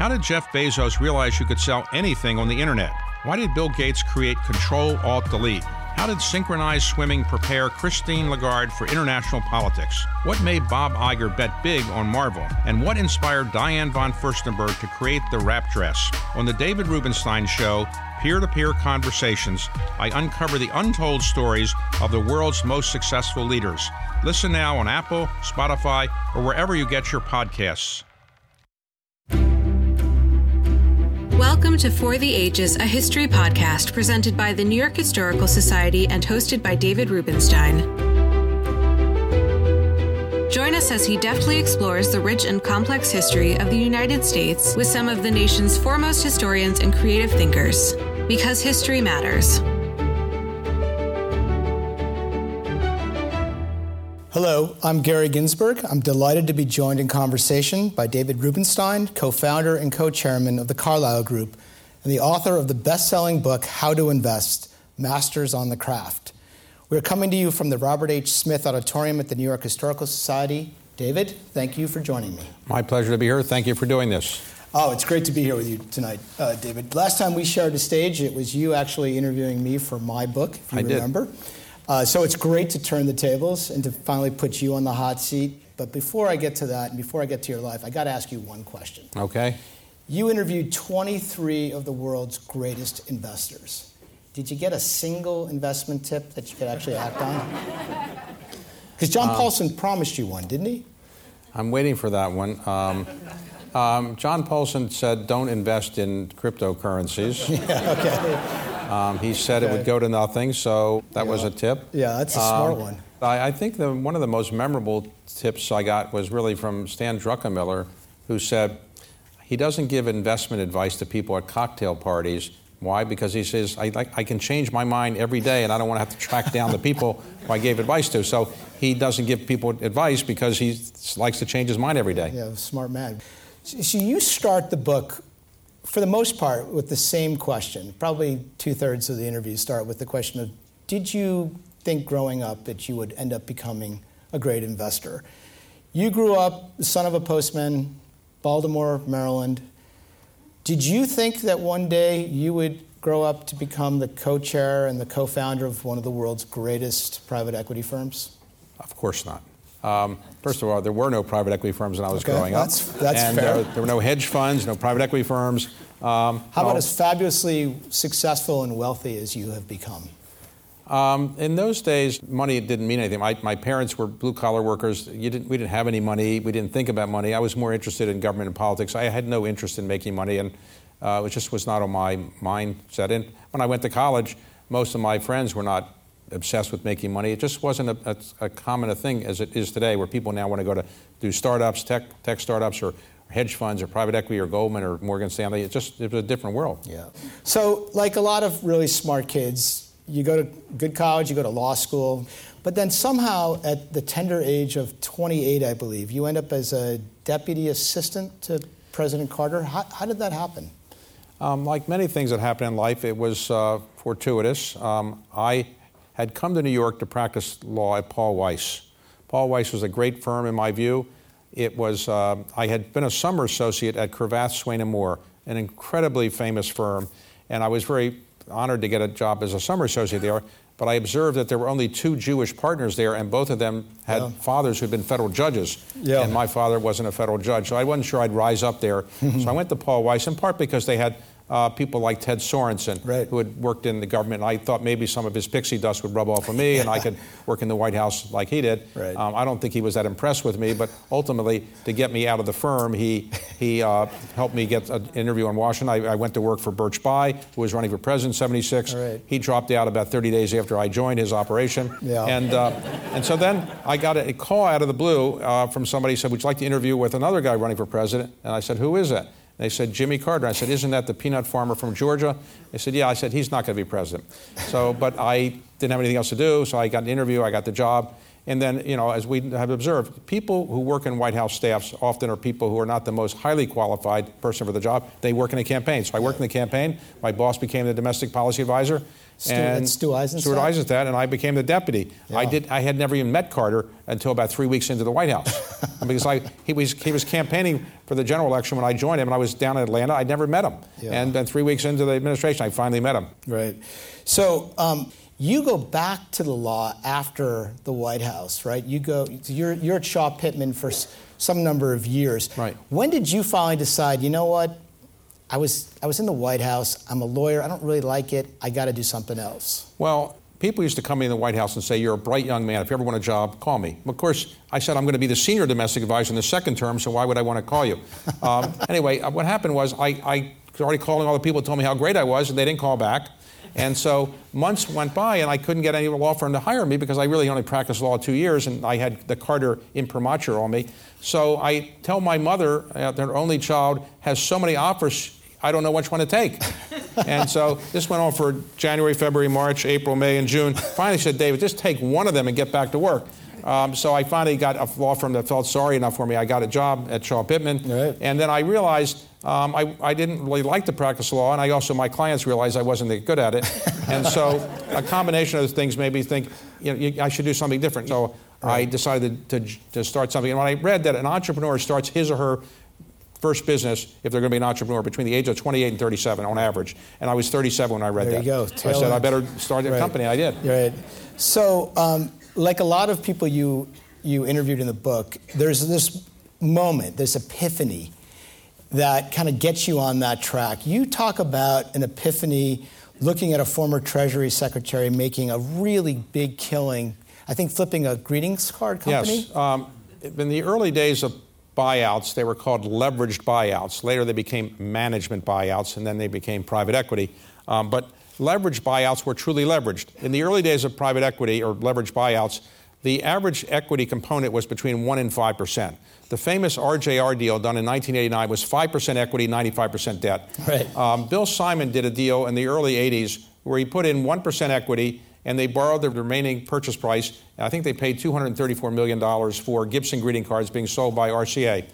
How did Jeff Bezos realize you could sell anything on the internet? Why did Bill Gates create Control Alt Delete? How did synchronized swimming prepare Christine Lagarde for international politics? What made Bob Iger bet big on Marvel? And what inspired Diane von Furstenberg to create the wrap dress? On the David Rubenstein Show, peer to peer conversations, I uncover the untold stories of the world's most successful leaders. Listen now on Apple, Spotify, or wherever you get your podcasts. Welcome to For the Ages, a history podcast presented by the New York Historical Society and hosted by David Rubenstein. Join us as he deftly explores the rich and complex history of the United States with some of the nation's foremost historians and creative thinkers. Because history matters. Hello, I'm Gary Ginsberg. I'm delighted to be joined in conversation by David Rubenstein, co founder and co chairman of the Carlyle Group, and the author of the best selling book, How to Invest Masters on the Craft. We're coming to you from the Robert H. Smith Auditorium at the New York Historical Society. David, thank you for joining me. My pleasure to be here. Thank you for doing this. Oh, it's great to be here with you tonight, uh, David. Last time we shared a stage, it was you actually interviewing me for my book, if you I remember. Did. Uh, so it's great to turn the tables and to finally put you on the hot seat. But before I get to that and before I get to your life, I got to ask you one question. Okay. You interviewed 23 of the world's greatest investors. Did you get a single investment tip that you could actually act on? Because John um, Paulson promised you one, didn't he? I'm waiting for that one. Um, um, John Paulson said, don't invest in cryptocurrencies. yeah, okay. Um, he said okay. it would go to nothing, so that yeah. was a tip. Yeah, that's a smart um, one. I, I, think the, one of the most memorable tips I got was really from Stan Druckenmiller, who said he doesn't give investment advice to people at cocktail parties. Why? Because he says, I, I can change my mind every day and I don't want to have to track down the people who I gave advice to. So he doesn't give people advice because he likes to change his mind every day. Yeah, smart man. So you start the book for the most part, with the same question. Probably two thirds of the interviews start with the question of Did you think growing up that you would end up becoming a great investor? You grew up the son of a postman, Baltimore, Maryland. Did you think that one day you would grow up to become the co chair and the co founder of one of the world's greatest private equity firms? Of course not. Um, first of all, there were no private equity firms when I was okay, growing that's, up. That's and fair. There, there, were no hedge funds, no private equity firms. Um, How about as fabulously successful and wealthy as you have become? Um, in those days, money didn't mean anything. My, my parents were blue collar workers. Didn't, we didn't have any money. We didn't think about money. I was more interested in government and politics. I had no interest in making money, and uh, it just was not on my mindset. And when I went to college, most of my friends were not obsessed with making money. It just wasn't a, a, a, common a thing as it is today, where people now want to go to do startups, tech, tech startups, or hedge funds, or private equity, or Goldman, or Morgan Stanley. It just it was a different world. Yeah. So, like a lot of really smart kids, you go to good college, you go to law school, but then somehow at the tender age of 28, I believe, you end up as a deputy assistant to President Carter. How, how did that happen? Um, like many things that happen in life, it was uh, fortuitous. Um, I had come to New York to practice law at Paul Weiss. Paul Weiss was a great firm in my view. It was, uh, I had been a summer associate at Cravath, Swaine & Moore, an incredibly famous firm, and I was very honored to get a job as a summer associate there. But I observed that there were only two Jewish partners there, and both of them had yeah. fathers who had been federal judges. Yeah. And my father wasn't a federal judge, so I wasn't sure I'd rise up there. so I went to Paul Weiss, in part because they had uh, people like Ted Sorensen, right. who had worked in the government. I thought maybe some of his pixie dust would rub off on me, and I could work in the White House like he did. Right. Um, I don't think he was that impressed with me, but ultimately, to get me out of the firm, he he uh, helped me get an interview in Washington. I, I, went to work for Birch Bayh, who was running for president in '76. Right. He dropped out about 30 days after I joined his operation. Yeah. And uh, and so then I got a call out of the blue uh, from somebody who said, "Would you like to interview with another guy running for president?" And I said, "Who is that?" They said, Jimmy Carter. I said, Isn't that the peanut farmer from Georgia? They said, Yeah. I said, He's not going to be president. So, but I didn't have anything else to do, so I got an interview, I got the job. And then, you know, as we have observed, people who work in White House staffs often are people who are not the most highly qualified person for the job. They work in a campaign. So I worked in the campaign. My boss became the domestic policy advisor. Stu, and Stu? Stuart Eizenstat, and I became the deputy. Yeah. I did. I had never even met Carter until about three weeks into the White House, because I, he was he was campaigning for the general election when I joined him, and I was down in Atlanta. I'd never met him, yeah. and then three weeks into the administration, I finally met him. Right. So. Um, you go back to the law after the White House, right? You go, you're, you're at Shaw Pittman for some number of years. Right. When did you finally decide, you know what? I was, I was in the White House. I'm a lawyer. I don't really like it. I got to do something else. Well, people used to come in the White House and say, You're a bright young man. If you ever want a job, call me. Of course, I said, I'm going to be the senior domestic advisor in the second term, so why would I want to call you? um, anyway, uh, what happened was I, I already calling all the people who told me how great I was, and they didn't call back. And so months went by, and I couldn't get any law firm to hire me because I really only practiced law two years, and I had the Carter imprimatur on me. So I tell my mother, uh, their only child, has so many offers, I don't know which one to take. and so this went on for January, February, March, April, May, and June. Finally said, David, just take one of them and get back to work. Um, so I finally got a law firm that felt sorry enough for me. I got a job at Shaw Pittman. Right. And then I realized um, I, I, didn't really like to practice law, and I also, my clients realized I wasn't that good at it. and so a combination of those things made me think, you know, you, I should do something different. So right. I decided to, to start something. And when I read that an entrepreneur starts his or her first business if they're going to be an entrepreneur between the age of 28 and 37 on average. And I was 37 when I read there that. You go. So I said, I better start a right. company. I did. Right. So, um, like a lot of people you, you interviewed in the book, there's this moment, this epiphany that kind of gets you on that track. You talk about an epiphany looking at a former Treasury Secretary making a really big killing, I think flipping a greetings card company? Yes. Um, in the early days of buyouts, they were called leveraged buyouts. Later, they became management buyouts, and then they became private equity. Um, but leveraged buyouts were truly leveraged. In the early days of private equity or leveraged buyouts, the average equity component was between 1 and 5 percent. The famous RJR deal done in 1989 was 5% equity, 95% debt. Right. Um, Bill Simon did a deal in the early 80s where he put in 1% equity and they borrowed the remaining purchase price. I think they paid $234 million for Gibson greeting cards being sold by RCA.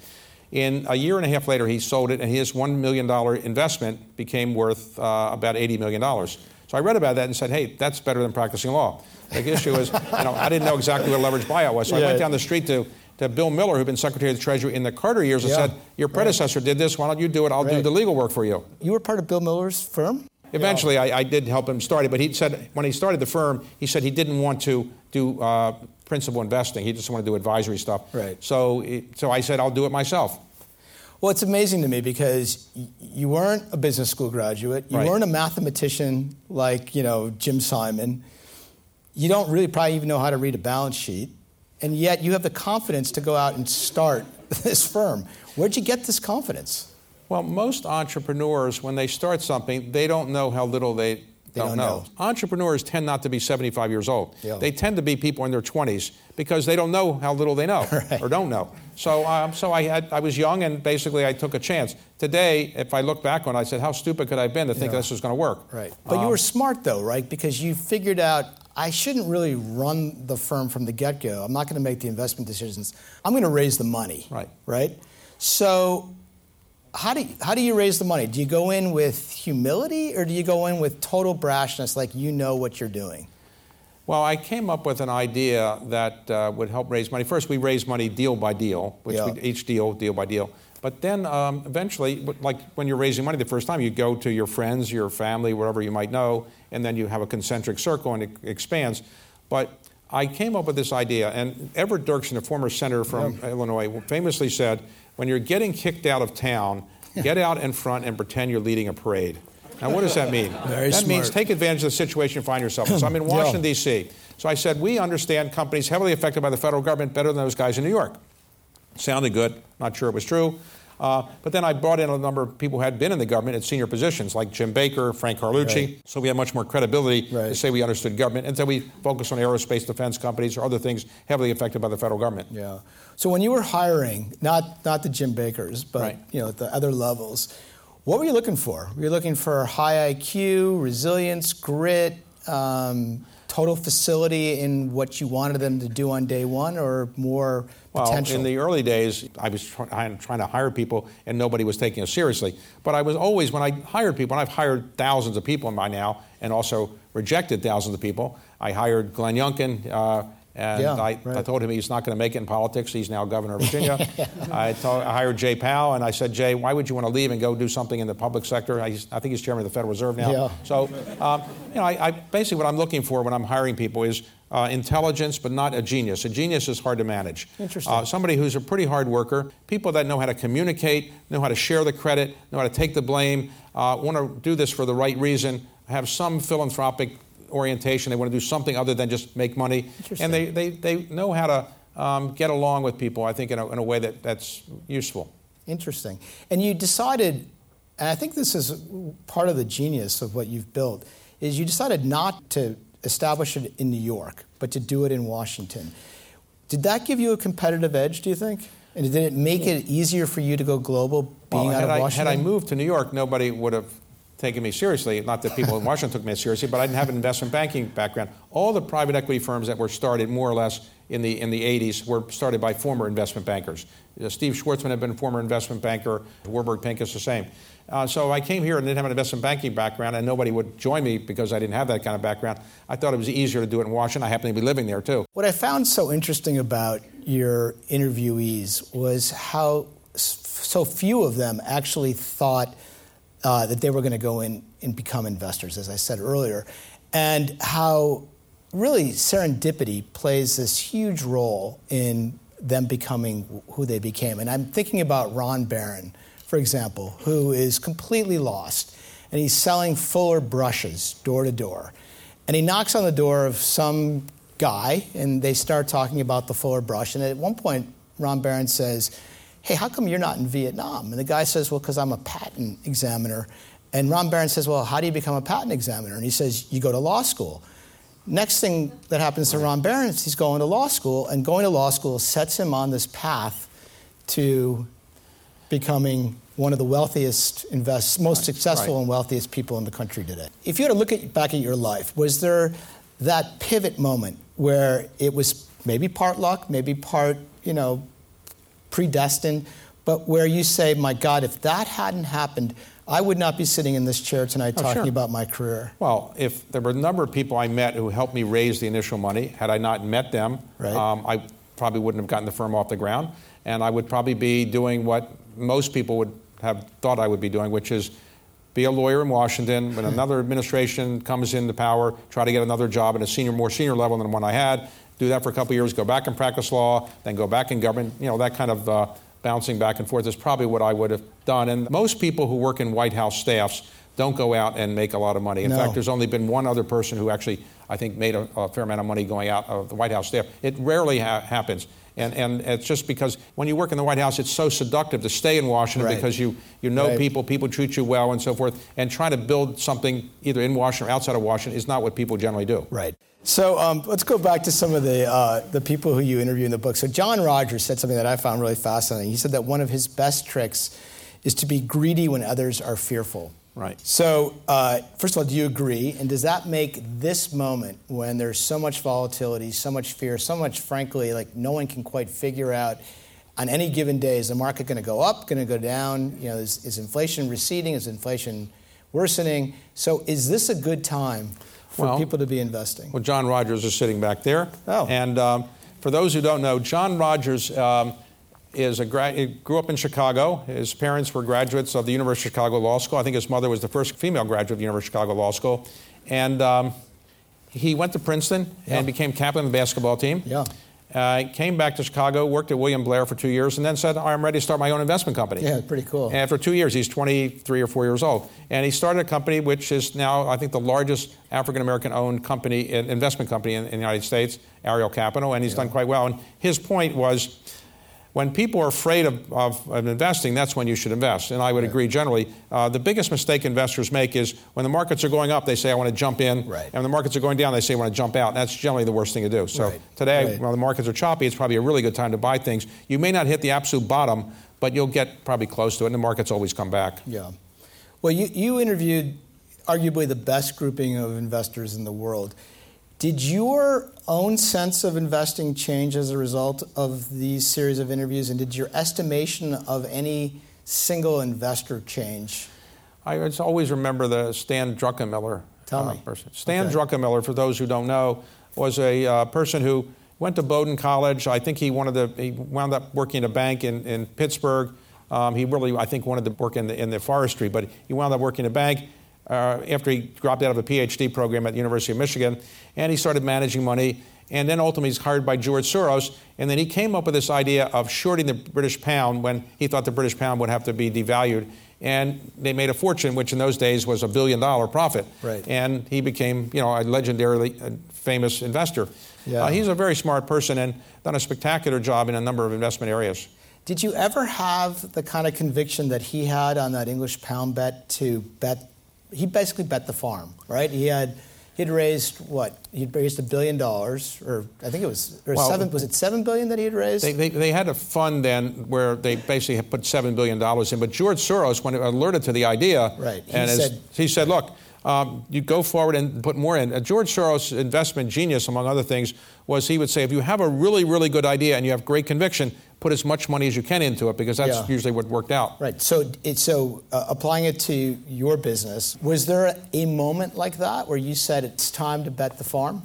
In a year and a half later, he sold it, and his $1 million investment became worth uh, about $80 million. So I read about that and said, hey, that's better than practicing law. The issue is, you know, I didn't know exactly what a leveraged buyout was. So yeah. I went down the street to to Bill Miller, who'd been Secretary of the Treasury in the Carter years, and yeah. said, Your predecessor right. did this, why don't you do it? I'll right. do the legal work for you. You were part of Bill Miller's firm? Eventually. I, I, did help him start it, but he said when he started the firm, he said he didn't want to do uh, principal investing. He just wanted to do advisory stuff. Right. So, so I said, I'll do it myself. Well, it's amazing to me because you weren't a business school graduate. You right. weren't a mathematician like, you know, Jim Simon. You don't really probably even know how to read a balance sheet and yet you have the confidence to go out and start this firm. Where'd you get this confidence? Well, most entrepreneurs, when they start something, they don't know how little they, they don't, don't know. know. Entrepreneurs tend not to be 75 years old. Yeah. They tend to be people in their 20s because they don't know how little they know right. or don't know. So, um, so I, had, I was young and basically I took a chance. Today, if I look back on it, I said, how stupid could I have been to think yeah. this was going to work? Right. But um, you were smart though, right? Because you figured out I shouldn't really run the firm from the get go. I'm not going to make the investment decisions. I'm going to raise the money. Right. Right? So, how do, you, how do you raise the money? Do you go in with humility or do you go in with total brashness, like you know what you're doing? Well, I came up with an idea that uh, would help raise money. First, we raise money deal by deal, which yeah. we, each deal, deal by deal. But then um, eventually, like when you're raising money the first time, you go to your friends, your family, whatever you might know, and then you have a concentric circle and it expands. But I came up with this idea, and Everett Dirksen, a former senator from yeah. Illinois, famously said, when you're getting kicked out of town, get out in front and pretend you're leading a parade. Now, what does that mean? Very that smart. means take advantage of the situation you find yourself in. So I'm in Washington, yeah. D.C. So I said, we understand companies heavily affected by the federal government better than those guys in New York. Sounded good. Not sure it was true. Uh, but then I brought in a number of people who had been in the government at senior positions, like Jim Baker, Frank Carlucci. Right. So we had much more credibility right. to say we understood government. And so we focused on aerospace defense companies or other things heavily affected by the federal government. Yeah. So when you were hiring, not not the Jim Bakers, but right. you know the other levels, what were you looking for? Were you looking for high IQ, resilience, grit, um, total facility in what you wanted them to do on day one, or more well, potential? in the early days, I was try- trying to hire people, and nobody was taking us seriously. But I was always, when I hired people, and I've hired thousands of people by now, and also rejected thousands of people. I hired Glenn Youngkin. Uh, and Yeah, I, right. I told him he's not going to make it in politics. He's now governor of Virginia. I, told, I hired Jay Powell, and I said, Jay, why would you want to leave and go do something in the public sector? I, I think he's chairman of the Federal Reserve now. Yeah. So, um, you know, I, I, basically what I'm looking for when I'm hiring people is uh, intelligence, but not a genius. A genius is hard to manage. Interesting. Uh, somebody who's a pretty hard worker, people that know how to communicate, know how to share the credit, know how to take the blame, uh, want to do this for the right reason, have some philanthropic orientation. They want to do something other than just make money. And they, they, they know how to um, get along with people, I think, in a, in a way that, that's useful. Interesting. And you decided, and I think this is part of the genius of what you've built, is you decided not to establish it in New York, but to do it in Washington. Did that give you a competitive edge, do you think? And did it make it easier for you to go global being Well, out of I, Washington? had I moved to New York, nobody would have taken me seriously. Not that people in Washington took me seriously, but I didn't have an investment banking background. All the private equity firms that were started more or less in the, in the 80s were started by former investment bankers. Uh, Steve Schwarzman had been a former investment banker, Warburg Pincus the same. Uh, so I came here and didn't have an investment banking background, and nobody would join me because I didn't have that kind of background. I thought it was easier to do it in Washington. I happened to be living there too. What I found so interesting about your interviewees was how so few of them actually thought uh, that they were going to go in and become investors, as I said earlier, and how really serendipity plays this huge role in them becoming who they became. And I'm thinking about Ron Barron, for example, who is completely lost, and he's selling Fuller brushes door to door. And he knocks on the door of some guy, and they start talking about the Fuller brush. And at one point, Ron Barron says, Hey, how come you're not in Vietnam? And the guy says, Well, because I'm a patent examiner. And Ron Barron says, Well, how do you become a patent examiner? And he says, You go to law school. Next thing that happens to Ron Barron is he's going to law school, and going to law school sets him on this path to becoming one of the wealthiest, invest, most successful right. and wealthiest people in the country today. If you had to look at, back at your life, was there that pivot moment where it was maybe part luck, maybe part, you know, predestined, but where you say, my God, if that hadn't happened, I would not be sitting in this chair tonight Oh, talking sure. about my career. Well, if there were a number of people I met who helped me raise the initial money, had I not met them, Right. um, I probably wouldn't have gotten the firm off the ground, and I would probably be doing what most people would have thought I would be doing, which is be a lawyer in Washington. When another administration comes into power, try to get another job at a senior, more senior level than the one I had. Do that for a couple of years, go back and practice law, then go back in government. You know that kind of uh, bouncing back and forth is probably what I would have done. And most people who work in White House staffs don't go out and make a lot of money. In No. fact, there's only been one other person who actually, I think, made a, a fair amount of money going out of the White House staff. It rarely ha- happens. And, and it's just because when you work in the White House, it's so seductive to stay in Washington Right. because you, you know Right. people, people treat you well, and so forth. And trying to build something either in Washington or outside of Washington is not what people generally do. Right. So um, let's go back to some of the, uh, the people who you interview in the book. So John Rogers said something that I found really fascinating. He said that one of his best tricks is to be greedy when others are fearful. Right. So, uh, first of all, do you agree? And does that make this moment when there's so much volatility, so much fear, so much, frankly, like no one can quite figure out on any given day, is the market going to go up, going to go down? You know, is, is inflation receding? Is inflation worsening? So, is this a good time for Well- people to be investing? Well, John Rogers is sitting back there. Oh. And um, for those who don't know, John Rogers um, is a gra- grew up in Chicago. His parents were graduates of the University of Chicago Law School. I think his mother was the first female graduate of the University of Chicago Law School. And um, he went to Princeton Yeah. and became captain of the basketball team. Yeah. Uh, came back to Chicago, worked at William Blair for two years, and then said, I'm ready to start my own investment company. Yeah, pretty cool. And after two years, he's 23 or 4 years old. And he started a company which is now, I think, the largest African American owned company, investment company in, in the United States, Ariel Capital, and he's done quite well. And his point was when people are afraid of, of, of investing, that's when you should invest. And I would agree generally. Uh, the biggest mistake investors make is when the markets are going up, they say, I want to jump in. Right. And when the markets are going down, they say, I want to jump out. And that's generally the worst thing to do. So Right. today, Right. while the markets are choppy, it's probably a really good time to buy things. You may not hit the absolute bottom, but you'll get probably close to it, and the markets always come back. Yeah. Well, you, you interviewed arguably the best grouping of investors in the world. Did your own sense of investing change as a result of these series of interviews, and did your estimation of any single investor change? I always remember the Stan Druckenmiller Tell uh, me. person. Stan Okay. Druckenmiller, for those who don't know, was a uh, person who went to Bowdoin College. I think he wanted to. He wound up working at a bank in, in Pittsburgh. Um, he really, I think, wanted to work in the, in the forestry, but he wound up working at a bank uh, after he dropped out of a PhD program at the University of Michigan, and he started managing money. And then ultimately, he's hired by George Soros. And then he came up with this idea of shorting the British pound when he thought the British pound would have to be devalued. And they made a fortune, which in those days was a billion dollar profit. Right. And he became, you know, a legendarily uh, famous investor. Yeah. Uh, he's a very smart person and done a spectacular job in a number of investment areas. Did you ever have the kind of conviction that he had on that English pound bet to bet? He basically bet the farm, right? He had he'd raised what? He'd raised a billion dollars, or I think it was or Well, seven. Was it seven billion that he had raised? They, they, they had a fund then where they basically had put $7 billion in. But George Soros, when alerted to the idea, Right. He and as- said- he said, look, um, you go forward and put more in. Uh, George Soros' investment genius, among other things, was he would say, if you have a really, really good idea and you have great conviction, put as much money as you can into it because that's Yeah. usually what worked out. Right. So, it, so uh, applying it to your business, was there a moment like that where you said it's time to bet the farm?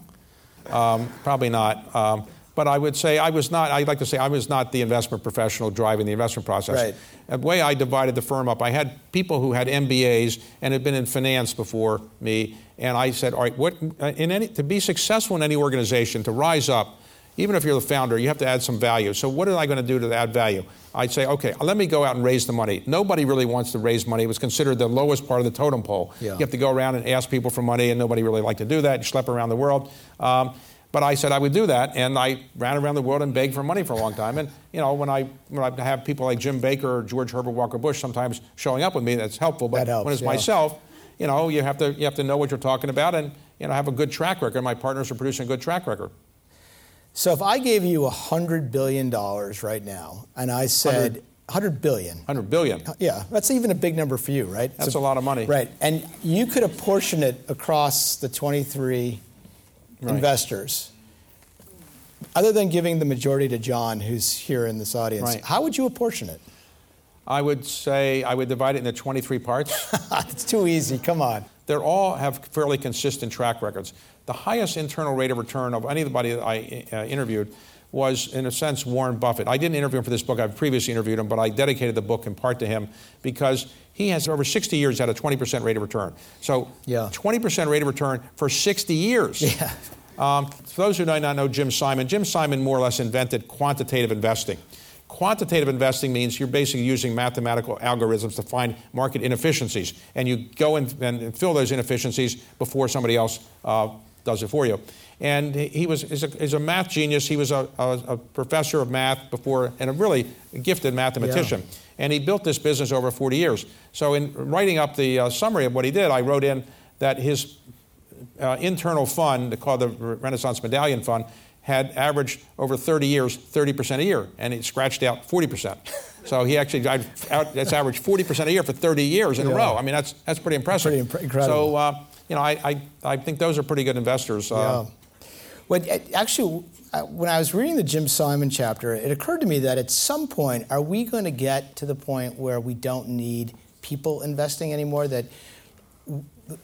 Um, probably not. Um, but I would say I was not, I'd like to say I was not the investment professional driving the investment process. Right. The way I divided the firm up, I had people who had MBAs and had been in finance before me, and I said, all right, what, uh, in any, to be successful in any organization, to rise up, even if you're the founder, you have to add some value. So what am I going to do to add value? I'd say, okay, let me go out and raise the money. Nobody really wants to raise money. It was considered the lowest part of the totem pole. Yeah. You have to go around and ask people for money, and nobody really liked to do that. You schlep around the world. Um, but I said I would do that, and I ran around the world and begged for money for a long time. And you know, when I when I have people like Jim Baker or George Herbert Walker Bush sometimes showing up with me, that's helpful. But That helps, when it's yeah. myself, you know, you have to you have to know what you're talking about, and you know, have a good track record. My partners are producing a good track record. So if I gave you $100 billion right now, and I said, 100 billion. Hundred billion. Uh, yeah, that's even a big number for you, right? That's So- a lot of money. Right, and you could apportion it across the 23 Right. investors. Other than giving the majority to John, who's here in this audience, Right. how would you apportion it? I would say I would divide it into 23 parts. it's too easy. Come on. they all have fairly consistent track records. The highest internal rate of return of anybody that I uh, interviewed was, in a sense, Warren Buffett. I didn't interview him for this book. I've previously interviewed him, but I dedicated the book in part to him because he has over 60 years had a 20% rate of return. So, Yeah. 20% rate of return for 60 years. Yeah. Um, for those who do not know Jim Simon, Jim Simon more or less invented quantitative investing. Quantitative investing means you're basically using mathematical algorithms to find market inefficiencies, and you go in and fill those inefficiencies before somebody else uh, does it for you. And he was is a, is a math genius. He was a, a, a professor of math before, and a really gifted mathematician. And he built this business over 40 years. So, in writing up the uh, summary of what he did, I wrote in that his uh, internal fund called the Renaissance Medallion Fund had averaged over 30 years 30% a year, and it scratched out 40%. So he actually out, that's averaged 40% a year for 30 years in Yeah. a row. I mean, that's that's pretty impressive. Pretty impre- incredible. So uh, you know, I, I I think those are pretty good investors. Uh, Yeah. Well, actually, uh, when I was reading the Jim Simon chapter, it occurred to me that at some point, are we going to get to the point where we don't need people investing anymore? That w-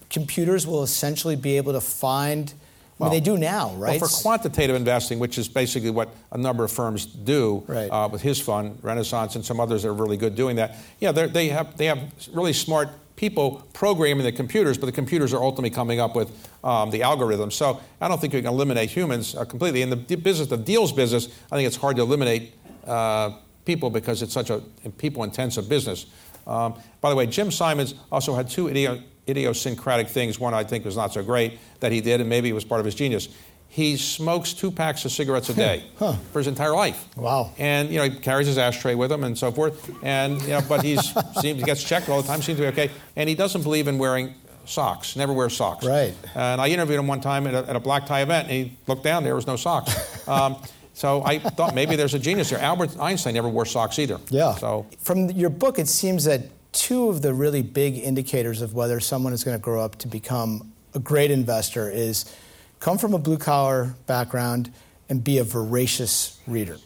computers will essentially be able to find. I mean, Well, they do now, right? Well, for quantitative investing, which is basically what a number of firms do Right. uh, with his fund, Renaissance, and some others that are really good doing that. Yeah, they have they have really smart people programming the computers, but the computers are ultimately coming up with um, the algorithms. So I don't think you can eliminate humans uh, completely. In the business, the deals business, I think it's hard to eliminate uh, people because it's such a people-intensive business. Um, by the way, Jim Simons also had two idio- idiosyncratic things. One I think was not so great that he did, and maybe it was part of his genius. He smokes two packs of cigarettes a day Huh. for his entire life. Wow. And you know he carries his ashtray with him and so forth. And you know, but he's seems he gets checked all the time. Seems to be okay. And he doesn't believe in wearing socks. Never wears socks. Right. And I interviewed him one time at a, at a black tie event, and he looked down. There was no socks. Um, so I thought maybe there's a genius there. Albert Einstein never wore socks either. Yeah. So From your book, it seems that two of the really big indicators of whether someone is going to grow up to become a great investor is come from a blue collar background and be a voracious reader.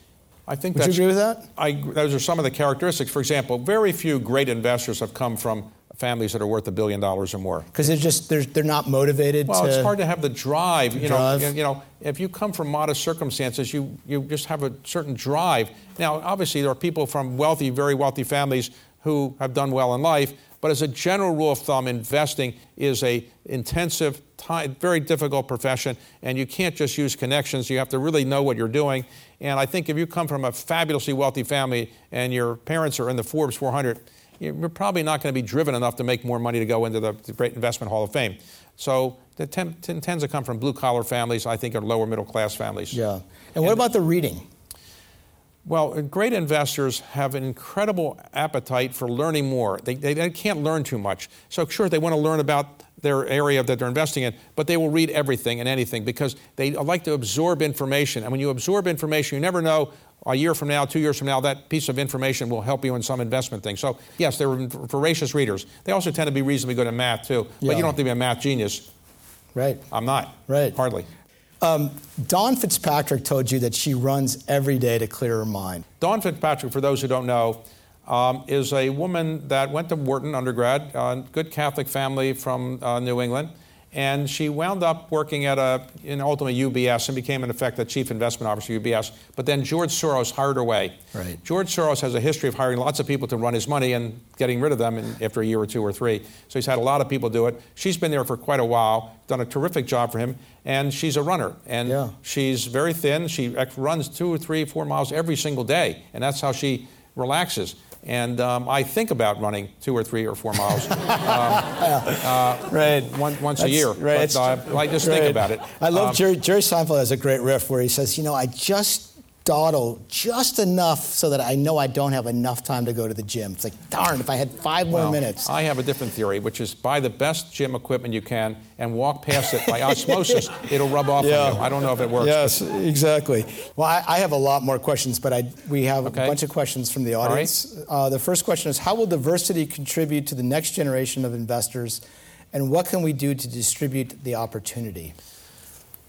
I think Would you agree with that? I, those are some of the characteristics. For example, very few great investors have come from families that are worth a billion dollars or more. Because they're just they're, they're not motivated. Well, it's hard to have the drive. You drive. know, you know, if you come from modest circumstances, you you just have a certain drive. Now, obviously, there are people from wealthy, very wealthy families who have done well in life. But as a general rule of thumb, investing is a intensive, time, very difficult profession, and you can't just use connections. You have to really know what you're doing. And I think if you come from a fabulously wealthy family and your parents are in the Forbes 400, you're probably not going to be driven enough to make more money to go into the, the Great Investment Hall of Fame. So it ten, tends to come from blue collar families, I think, or lower middle class families. Yeah. And what about the reading? Well, great investors have an incredible appetite for learning more. They, they, they, can't learn too much. So, sure, they want to learn about their area that they're investing in, but they will read everything and anything because they like to absorb information. And when you absorb information, you never know a year from now, two years from now, that piece of information will help you in some investment thing. So, yes, they're voracious readers. They also tend to be reasonably good at math, too. But you don't have to be a math genius. Right. I'm not. Right. Hardly. Um, Dawn Fitzpatrick told you that she runs every day to clear her mind. Dawn Fitzpatrick, for those who don't know, um, is a woman that went to Wharton undergrad, uh, good Catholic family from uh, New England, and she wound up working at a, in ultimately UBS and became in effect the chief investment officer of UBS. But then George Soros hired her away. Right. George Soros has a history of hiring lots of people to run his money and getting rid of them in, after a year or two or three. So he's had a lot of people do it. She's been there for quite a while, done a terrific job for him, and she's a runner. And Yeah. she's very thin. She runs two or three, four miles every single day, and that's how she relaxes. And um, I think about running two or three or four miles um, uh, Right. one, once a year. right, But uh, I just think about it. I love Um, Jerry, Jerry Seinfeld has a great riff where he says, you know, I just dawdle just enough so that I know I don't have enough time to go to the gym. It's like, darn, if I had five more well, minutes. I have a different theory, which is buy the best gym equipment you can and walk past it by osmosis. It'll rub off Yeah. on you. I don't know if it works. Yes, exactly. Well, I, I have a lot more questions, but I, we have Okay. a bunch of questions from the right. audience. Uh, the first question is How will diversity contribute to the next generation of investors, and what can we do to distribute the opportunity?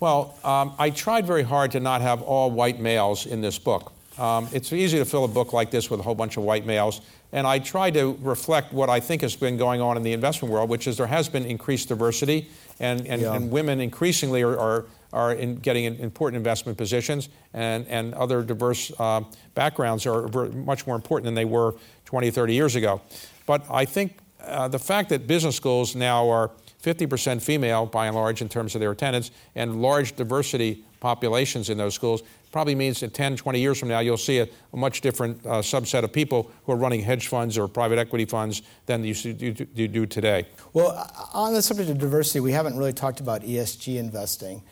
Well, um, I tried very hard to not have all white males in this book. Um, it's easy to fill a book like this with a whole bunch of white males, and I tried to reflect what I think has been going on in the investment world, which is there has been increased diversity, and, and, Yeah. and women increasingly are, are, are in getting in important investment positions, and, and other diverse uh, backgrounds are much more important than they were 20, 30 years ago. But I think uh, the fact that business schools now are 50% female by and large in terms of their attendance and large diversity populations in those schools probably means that 10, 20 years from now you'll see a, a much different uh, subset of people who are running hedge funds or private equity funds than you, you, you do today. Well, on the subject of diversity, we haven't really talked about ESG investing.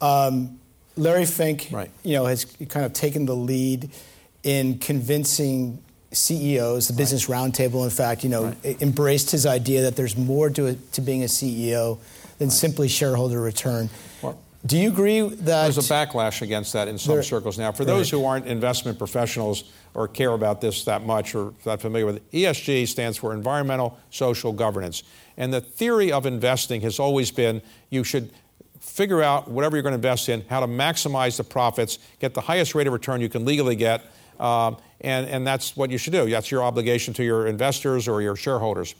Um, Larry Fink, Right. you know, has kind of taken the lead in convincing CEOs. The Business Roundtable, in fact, you know, e- embraced his idea that there's more to it, to being a CEO than simply shareholder return. Well, Do you agree that There's a backlash against that in some There- circles now. For those Right. who aren't investment professionals or care about this that much or that familiar with it, ESG stands for environmental social governance. And the theory of investing has always been you should figure out whatever you're going to invest in, how to maximize the profits, get the highest rate of return you can legally get, um, and, and that's what you should do. That's your obligation to your investors or your shareholders.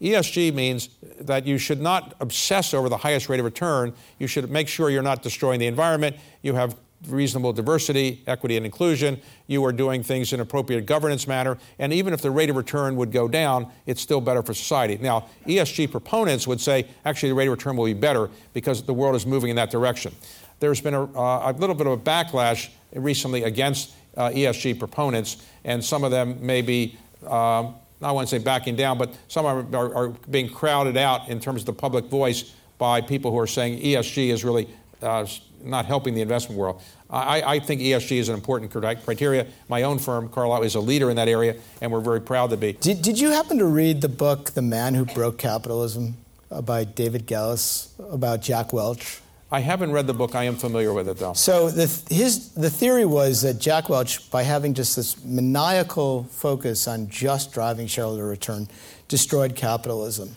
ESG means that you should not obsess over the highest rate of return. You should make sure you're not destroying the environment. You have reasonable diversity, equity, and inclusion. You are doing things in appropriate governance manner. And even if the rate of return would go down, it's still better for society. Now, ESG proponents would say actually the rate of return will be better because the world is moving in that direction. There's been a, uh, a little bit of a backlash recently against uh, ESG proponents, and some of them may be. Um, I wouldn't say backing down, but some are, are, are being crowded out in terms of the public voice by people who are saying ESG is really uh, not helping the investment world. I, I think ESG is an important criteria. My own firm, Carlyle, is a leader in that area, and we're very proud to be. Did, did you happen to read the book The Man Who Broke Capitalism uh, by David Gelles about Jack Welch? I haven't read the book. I am familiar with it, though. So the, his, the theory was that Jack Welch, by having just this maniacal focus on just driving shareholder return, destroyed capitalism.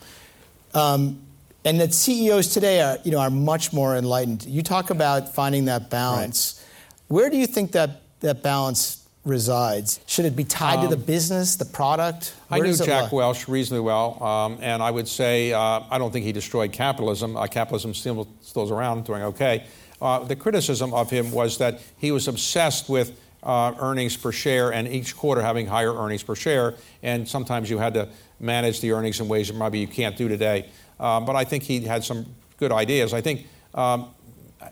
Um, and that CEOs today are, you know, are much more enlightened. You talk about finding that balance. Right. Where do you think that, that balance resides? Should it be tied um, to the um, business, the product? Where I knew Jack Welch reasonably well, um, and I would say uh, I don't think he destroyed capitalism. Uh, capitalism still, still is around, doing okay. Uh, the criticism of him was that he was obsessed with uh, earnings per share and each quarter having higher earnings per share, and sometimes you had to manage the earnings in ways that maybe you can't do today. Uh, but I think he had some good ideas. I think um,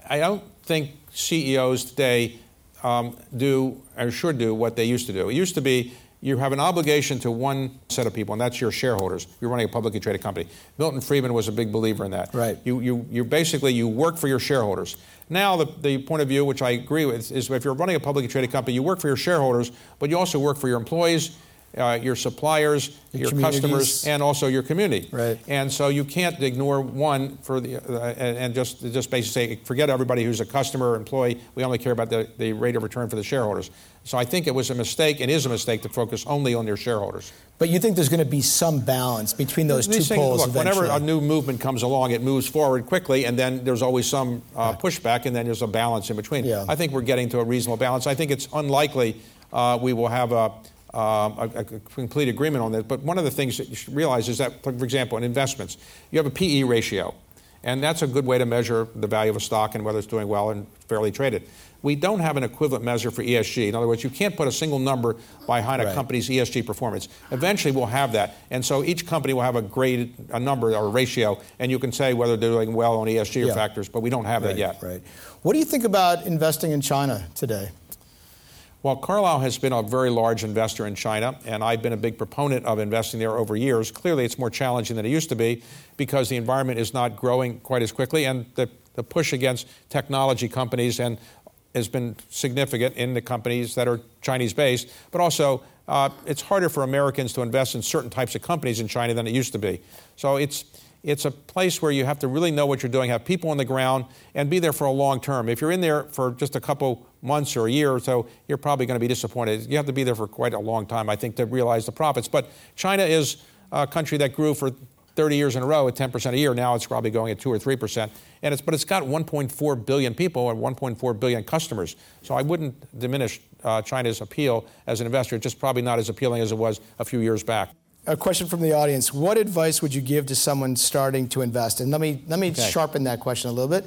I don't think CEOs today um, do or should do what they used to do. It used to be you have an obligation to one set of people, and that's your shareholders. You're running a publicly traded company. Milton Friedman was a big believer in that. Right. You, you, you basically you work for your shareholders. Now the, the point of view, which I agree with, is if you're running a publicly traded company, you work for your shareholders, but you also work for your employees, uh, your suppliers, your, your customers, and also your community. Right. And so you can't ignore one for the uh, and, and, just just basically say forget everybody who's a customer or employee. We only care about the, the rate of return for the shareholders. So I think it was a mistake and is a mistake to focus only on your shareholders. But you think there's going to be some balance between those These two things, poles look, Whenever a new movement comes along, it moves forward quickly, and then there's always some uh, pushback, and then there's a balance in between. Yeah. I think we're getting to a reasonable balance. I think it's unlikely uh, we will have a um, a, a, complete agreement on this. But one of the things that you should realize is that, for example, in investments, you have a PE ratio. And that's a good way to measure the value of a stock and whether it's doing well and fairly traded. We don't have an equivalent measure for ESG. In other words, you can't put a single number behind right. a company's ESG performance. Eventually, we'll have that. And so each company will have a grade, a number or a ratio, and you can say whether they're doing well on ESG yeah. factors, but we don't have right, that yet. Right. What do you think about investing in China today? Well, Carlyle has been a very large investor in China, and I've been a big proponent of investing there over years. Clearly, it's more challenging than it used to be because the environment is not growing quite as quickly, and the, the push against technology companies and has been significant in the companies that are Chinese based, but also uh, it's harder for Americans to invest in certain types of companies in China than it used to be. So it's it's a place where you have to really know what you're doing, have people on the ground, and be there for a long term. If you're in there for just a couple months or a year or so, you're probably going to be disappointed. You have to be there for quite a long time, I think, to realize the profits. But China is a country that grew for 30 years in a row at 10% a year. Now it's probably going at 2 or 3%. And it's, but it's got 1.4 billion people and 1.4 billion customers. So I wouldn't diminish uh, China's appeal as an investor. It's just probably not as appealing as it was a few years back a question from the audience. What advice would you give to someone starting to invest? And let me, let me okay. sharpen that question a little bit.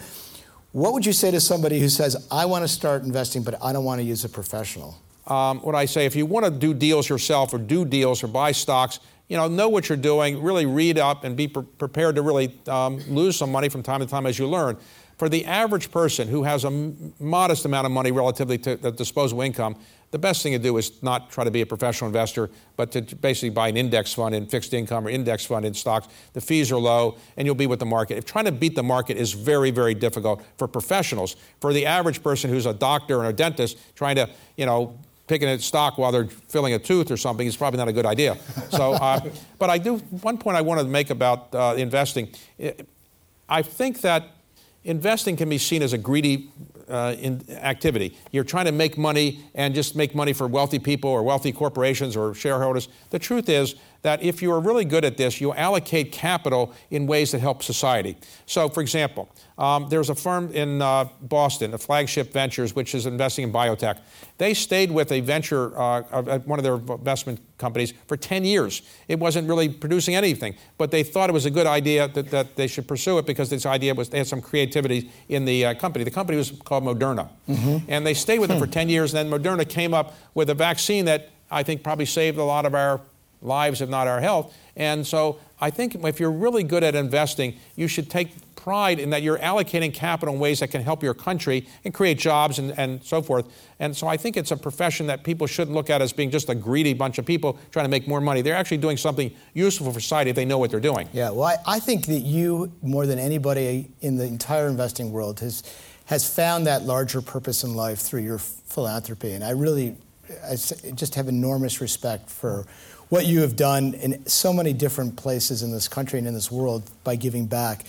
What would you say to somebody who says, I want to start investing, but I don't want to use a professional? Um, what I say, if you want to do deals yourself or do deals or buy stocks, you know, know what you're doing, really read up and be pre- prepared to really um, lose some money from time to time as you learn. For the average person who has a m- modest amount of money relatively to the disposable income, the best thing to do is not try to be a professional investor, but to basically buy an index fund in fixed income or index fund in stocks. The fees are low, and you'll be with the market. If trying to beat the market is very, very difficult for professionals, for the average person who's a doctor or a dentist trying to, you know, picking a stock while they're filling a tooth or something is probably not a good idea. So, uh, but I do one point I wanted to make about uh, investing. I think that investing can be seen as a greedy uh, activity. You're trying to make money and just make money for wealthy people or wealthy corporations or shareholders. The truth is that if you are really good at this, you allocate capital in ways that help society. So, for example, um, there's a firm in uh, Boston, a Flagship Ventures, which is investing in biotech. They stayed with a venture, uh, one of their investment companies, for 10 years. It wasn't really producing anything, but they thought it was a good idea that, that they should pursue it because this idea was they had some creativity in the uh, company. The company was called Moderna. Mm-hmm. And they stayed with hmm. them for 10 years, and then Moderna came up with a vaccine that I think probably saved a lot of our lives, if not our health. And so I think if you're really good at investing, you should take pride in that you're allocating capital in ways that can help your country and create jobs and, and so forth. And so I think it's a profession that people shouldn't look at as being just a greedy bunch of people trying to make more money. They're actually doing something useful for society if they know what they're doing. Yeah, well, I, I think that you, more than anybody in the entire investing world, has, has found that larger purpose in life through your philanthropy. And I really I just have enormous respect for what you have done in so many different places in this country and in this world by giving back.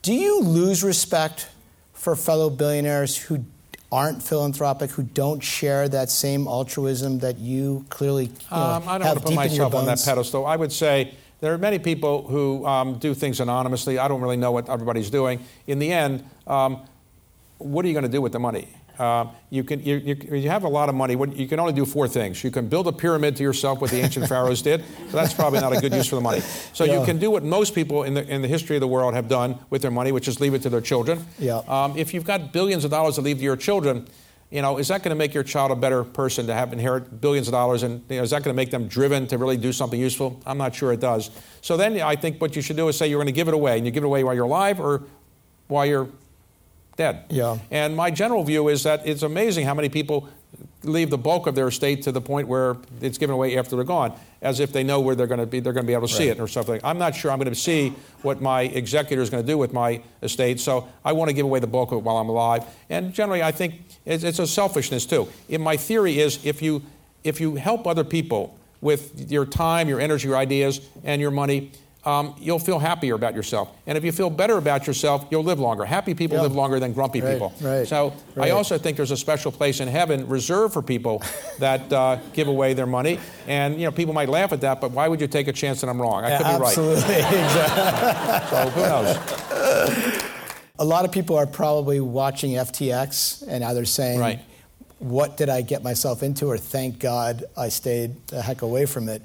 Do you lose respect for fellow billionaires who aren't philanthropic, who don't share that same altruism that you clearly you know, um, I don't have want to put myself on that pedestal. I would say there are many people who um, do things anonymously. I don't really know what everybody's doing. In the end, um, what are you going to do with the money? Uh, you can you, you, you have a lot of money. What, you can only do four things. You can build a pyramid to yourself, what the ancient pharaohs did. So that's probably not a good use for the money. So Yeah. you can do what most people in the in the history of the world have done with their money, which is leave it to their children. Yeah. Um, if you've got billions of dollars to leave to your children, you know, is that going to make your child a better person to have inherit billions of dollars? And you know, is that going to make them driven to really do something useful? I'm not sure it does. So then I think what you should do is say you're going to give it away, and you give it away while you're alive or while you're dead. Yeah. And my general view is that it's amazing how many people leave the bulk of their estate to the point where it's given away after they're gone, as if they know where they're going to be. They're going to be able to see it or something. I'm not sure I'm going to see what my executor is going to do with my estate, so I want to give away the bulk of it while I'm alive. And generally, I think it's, it's a selfishness too. In my theory is if you if you help other people with your time, your energy, your ideas, and your money. Um, you'll feel happier about yourself. And if you feel better about yourself, you'll live longer. Happy people Yeah. live longer than grumpy Right, people. right, So I also think there's a special place in heaven reserved for people that uh, give away their money. And you know, people might laugh at that, but why would you take a chance that I'm wrong? I could be right. Absolutely, exactly. So who knows? A lot of people are probably watching FTX and either saying, Right. "What did I get myself into?" or "Thank God I stayed the heck away from it."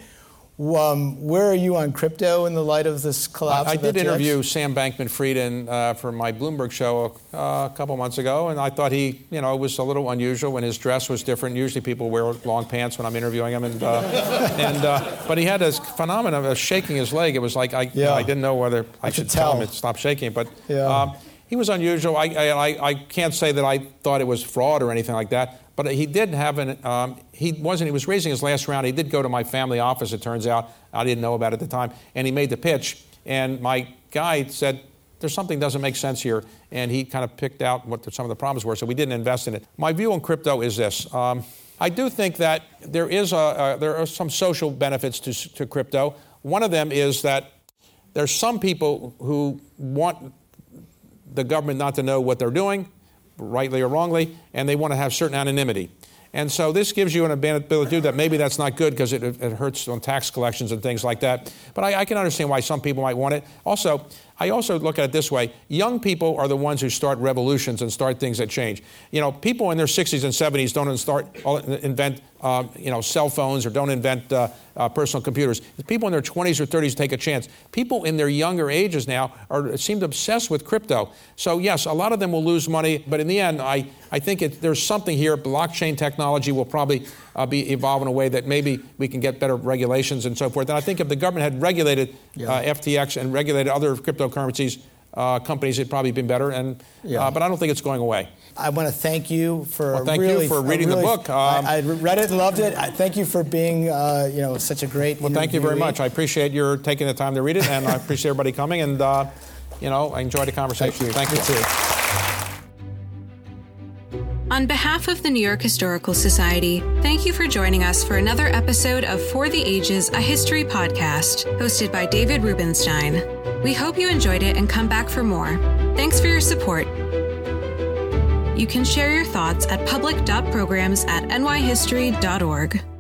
Um, where are you on crypto in the light of this collapse? I of did FTX? interview Sam Bankman-Fried uh, for my Bloomberg show uh, a couple months ago, and I thought he, you know, was a little unusual when his dress was different. Usually, people wear long pants when I'm interviewing him, and uh, and uh, but he had this phenomenon of shaking his leg. It was like I, Yeah. I didn't know whether I, I should could tell him to stop shaking, but. Yeah. Um, he was unusual. I, I, I- I can't say that I thought it was fraud or anything like that, but he did have an. Um, he wasn't. He was raising his last round. He did go to my family office. It turns out I didn't know about it at the time, and he made the pitch. And my guy said, "There's something doesn't make sense here," and he kind of picked out what the, some of the problems were. So we didn't invest in it. My view on crypto is this. Um, I do think that there is a, uh, there are some social benefits to, to crypto. One of them is that there's some people who want the government not to know what they're doing, rightly or wrongly, and they want to have certain anonymity. And so this gives you an ability to do that. Maybe that's not good because it, it hurts on tax collections and things like that. But I, I can understand why some people might want it. Also, I also look at it this way: young people are the ones who start revolutions and start things that change. You know, people in their 60s and 70s don't start invent uh, you know cell phones or don't invent uh, uh, personal computers. People in their 20s or 30s take a chance. People in their younger ages now are seem obsessed with crypto. So yes, a lot of them will lose money, but in the end, I I think it, there's something here. Blockchain technology will probably uh, be evolve in a way that maybe we can get better regulations and so forth. And I think if the government had regulated Yeah. uh, FTX and regulated other cryptocurrencies uh, companies, it'd probably been better. And Yeah. but I don't think it's going away. I want to thank you for Well, thank you really, for a reading the book. Um, I, I read it and loved it. I thank you for being, uh, you know, such a great. Well, thank you very much. I appreciate your taking the time to read it, and I appreciate everybody coming. And uh, you know, I enjoyed the conversation. Thank you. Thank you. too. On behalf of the New York Historical Society, thank you for joining us for another episode of For the Ages, a history podcast, hosted by David Rubenstein. We hope you enjoyed it and come back for more. Thanks for your support. You can share your thoughts at public.programs at nyhistory.org.